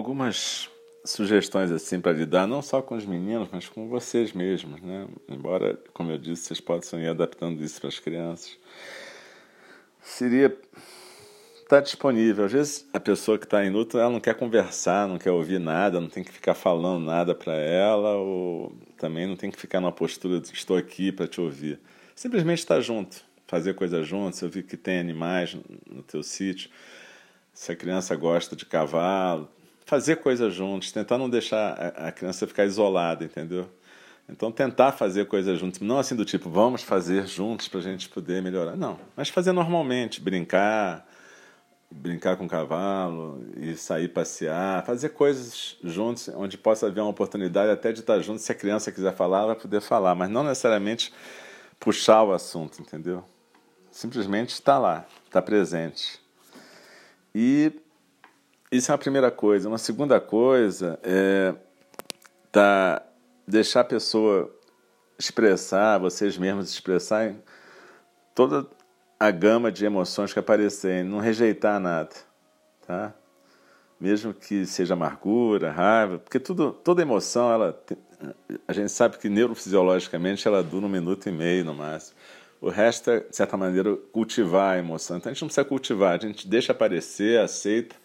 algumas sugestões assim para lidar não só com os meninos, mas com vocês mesmos, né? Embora, como eu disse, vocês possam ir adaptando isso para as crianças. Seria estar tá disponível. Às vezes a pessoa que está em luto, ela não quer conversar, não quer ouvir nada, não tem que ficar falando nada para ela, ou também não tem que ficar numa postura de estou aqui para te ouvir. Simplesmente estar tá junto, fazer coisas juntos. Eu vi que tem animais no teu sítio, se a criança gosta de cavalo, fazer coisas juntos, tentar não deixar a criança ficar isolada, entendeu? Então tentar fazer coisas juntos, não assim do tipo vamos fazer juntos para a gente poder melhorar, não, mas fazer normalmente, brincar, brincar com o cavalo e sair passear, fazer coisas juntos, onde possa haver uma oportunidade até de estar junto. Se a criança quiser falar, vai poder falar, mas não necessariamente puxar o assunto, entendeu? Simplesmente estar lá, estar presente. E isso é uma primeira coisa. Uma segunda coisa é tá, deixar a pessoa expressar, vocês mesmos expressarem toda a gama de emoções que aparecerem, não rejeitar nada, tá? Mesmo que seja amargura, raiva, porque tudo, toda emoção, ela a gente sabe que neurofisiologicamente ela dura um minuto e meio no máximo. O resto é, de certa maneira, cultivar a emoção. Então a gente não precisa cultivar, a gente deixa aparecer, aceita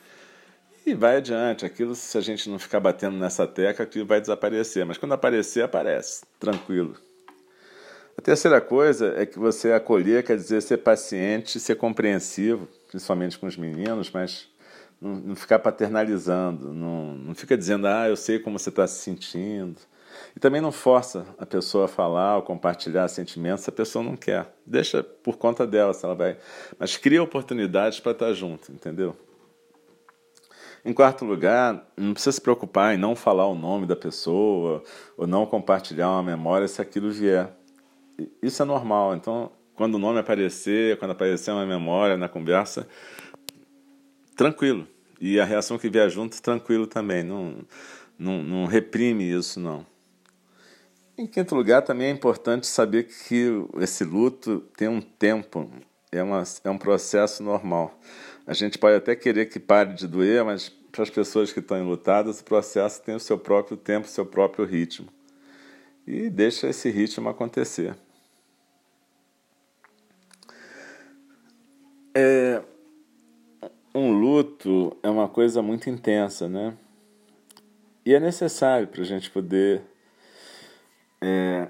e vai adiante. Aquilo, se a gente não ficar batendo nessa tecla, aquilo vai desaparecer. Mas quando aparecer, aparece, tranquilo. A terceira coisa é que você acolher quer dizer ser paciente, ser compreensivo, principalmente com os meninos, mas não, não ficar paternalizando, não, não fica dizendo, ah, eu sei como você está se sentindo. E também não força a pessoa a falar ou compartilhar sentimentos se a pessoa não quer. Deixa por conta dela, se ela vai. Mas cria oportunidades para estar tá junto, entendeu? Em quarto lugar, não precisa se preocupar em não falar o nome da pessoa ou não compartilhar uma memória se aquilo vier isso é normal. Então, quando o nome aparecer, quando aparecer uma memória na conversa, tranquilo. E a reação que vier junto, tranquilo também. Não, não, não reprime isso, não. Em quinto lugar, também é importante saber que esse luto tem um tempo, é, uma, é um processo normal. A gente pode até querer que pare de doer, mas para as pessoas que estão enlutadas, o processo tem o seu próprio tempo, o seu próprio ritmo. E deixa esse ritmo acontecer. É, um luto é uma coisa muito intensa, né? E é necessário para a gente poder é,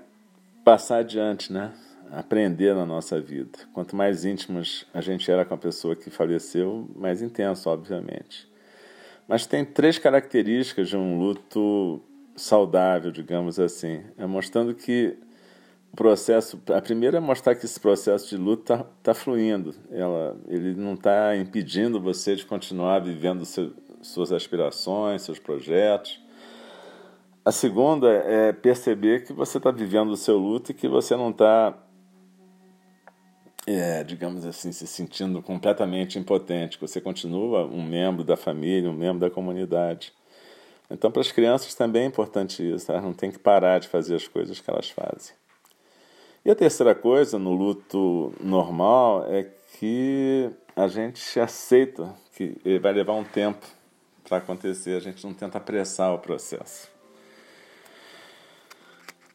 passar adiante, né? Aprender na nossa vida. Quanto mais íntimos a gente era com a pessoa que faleceu, mais intenso, obviamente. Mas tem três características de um luto saudável, digamos assim. É mostrando que processo, a primeira é mostrar que esse processo de luta está tá fluindo, ela, ele não está impedindo você de continuar vivendo seu, suas aspirações, seus projetos. A segunda é perceber que você está vivendo o seu luto e que você não está, é, digamos assim, se sentindo completamente impotente, você continua um membro da família, um membro da comunidade. Então, para as crianças também é importante isso, elas não têm que parar de fazer as coisas que elas fazem. E a terceira coisa no luto normal é que a gente aceita que vai levar um tempo para acontecer, a gente não tenta apressar o processo.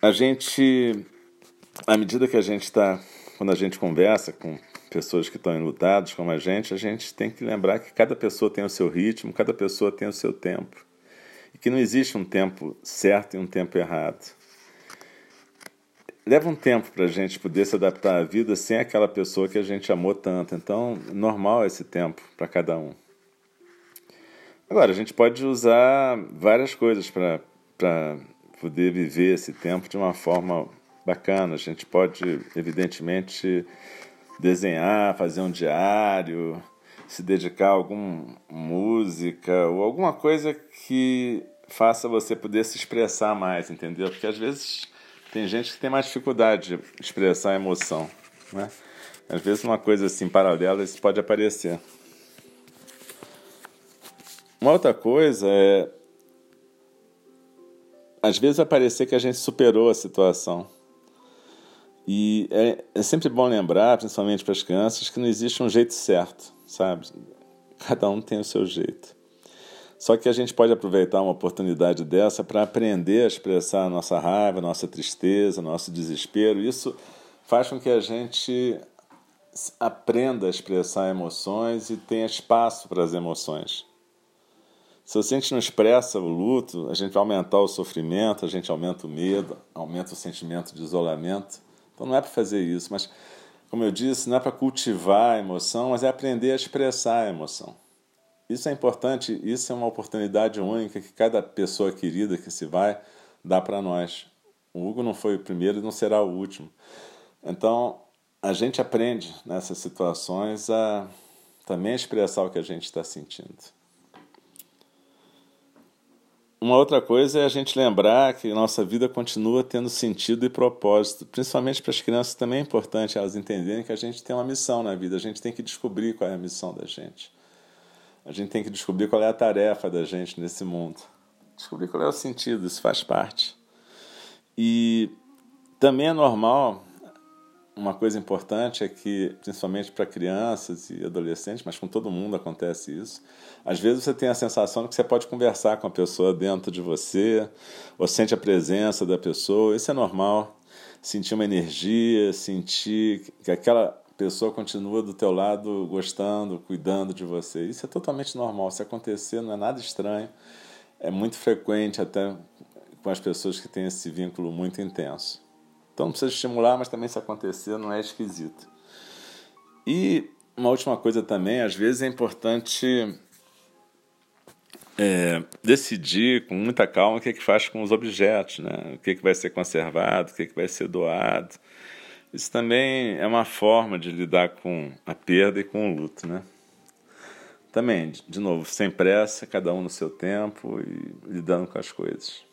A gente, à medida que a gente está, quando a gente conversa com pessoas que estão enlutadas como a gente, a gente tem que lembrar que cada pessoa tem o seu ritmo, cada pessoa tem o seu tempo. E que não existe um tempo certo e um tempo errado leva um tempo para a gente poder se adaptar à vida sem aquela pessoa que a gente amou tanto. Então, normal esse tempo para cada um. Agora, a gente pode usar várias coisas para poder viver esse tempo de uma forma bacana. A gente pode, evidentemente, desenhar, fazer um diário, se dedicar a alguma música ou alguma coisa que faça você poder se expressar mais, entendeu? Porque às vezes tem gente que tem mais dificuldade de expressar a emoção, né? Às vezes uma coisa assim paralela isso pode aparecer. Uma outra coisa é às vezes vai parecer que a gente superou a situação. E é, é sempre bom lembrar, principalmente para as crianças, que não existe um jeito certo, sabe? Cada um tem o seu jeito. Só que a gente pode aproveitar uma oportunidade dessa para aprender a expressar a nossa raiva, a nossa tristeza, nosso desespero. Isso faz com que a gente aprenda a expressar emoções e tenha espaço para as emoções. Se a gente não expressa o luto, a gente vai aumentar o sofrimento, a gente aumenta o medo, aumenta o sentimento de isolamento. Então não é para fazer isso, mas, como eu disse, não é para cultivar a emoção, mas é aprender a expressar a emoção. Isso é importante, isso é uma oportunidade única que cada pessoa querida que se vai dá para nós. O Hugo não foi o primeiro e não será o último. Então, a gente aprende nessas situações a também expressar o que a gente está sentindo. Uma outra coisa é a gente lembrar que nossa vida continua tendo sentido e propósito, principalmente para as crianças também é importante elas entenderem que a gente tem uma missão na vida, a gente tem que descobrir qual é a missão da gente. A gente tem que descobrir qual é a tarefa da gente nesse mundo. Descobrir qual é o sentido, isso faz parte. E também é normal, uma coisa importante é que, principalmente para crianças e adolescentes, mas com todo mundo acontece isso, às vezes você tem a sensação de que você pode conversar com a pessoa dentro de você, ou sente a presença da pessoa, isso é normal. Sentir uma energia, sentir que aquela pessoa continua do teu lado gostando, cuidando de você. Isso é totalmente normal. Se acontecer, não é nada estranho. É muito frequente até com as pessoas que têm esse vínculo muito intenso. Então não precisa estimular, mas também se acontecer não é esquisito. E uma última coisa também, às vezes é importante é, decidir com muita calma o que, é que faz com os objetos, né? o que, é que vai ser conservado, o que, é que vai ser doado. Isso também é uma forma de lidar com a perda e com o luto, né? Também, de novo, sem pressa, cada um no seu tempo e lidando com as coisas.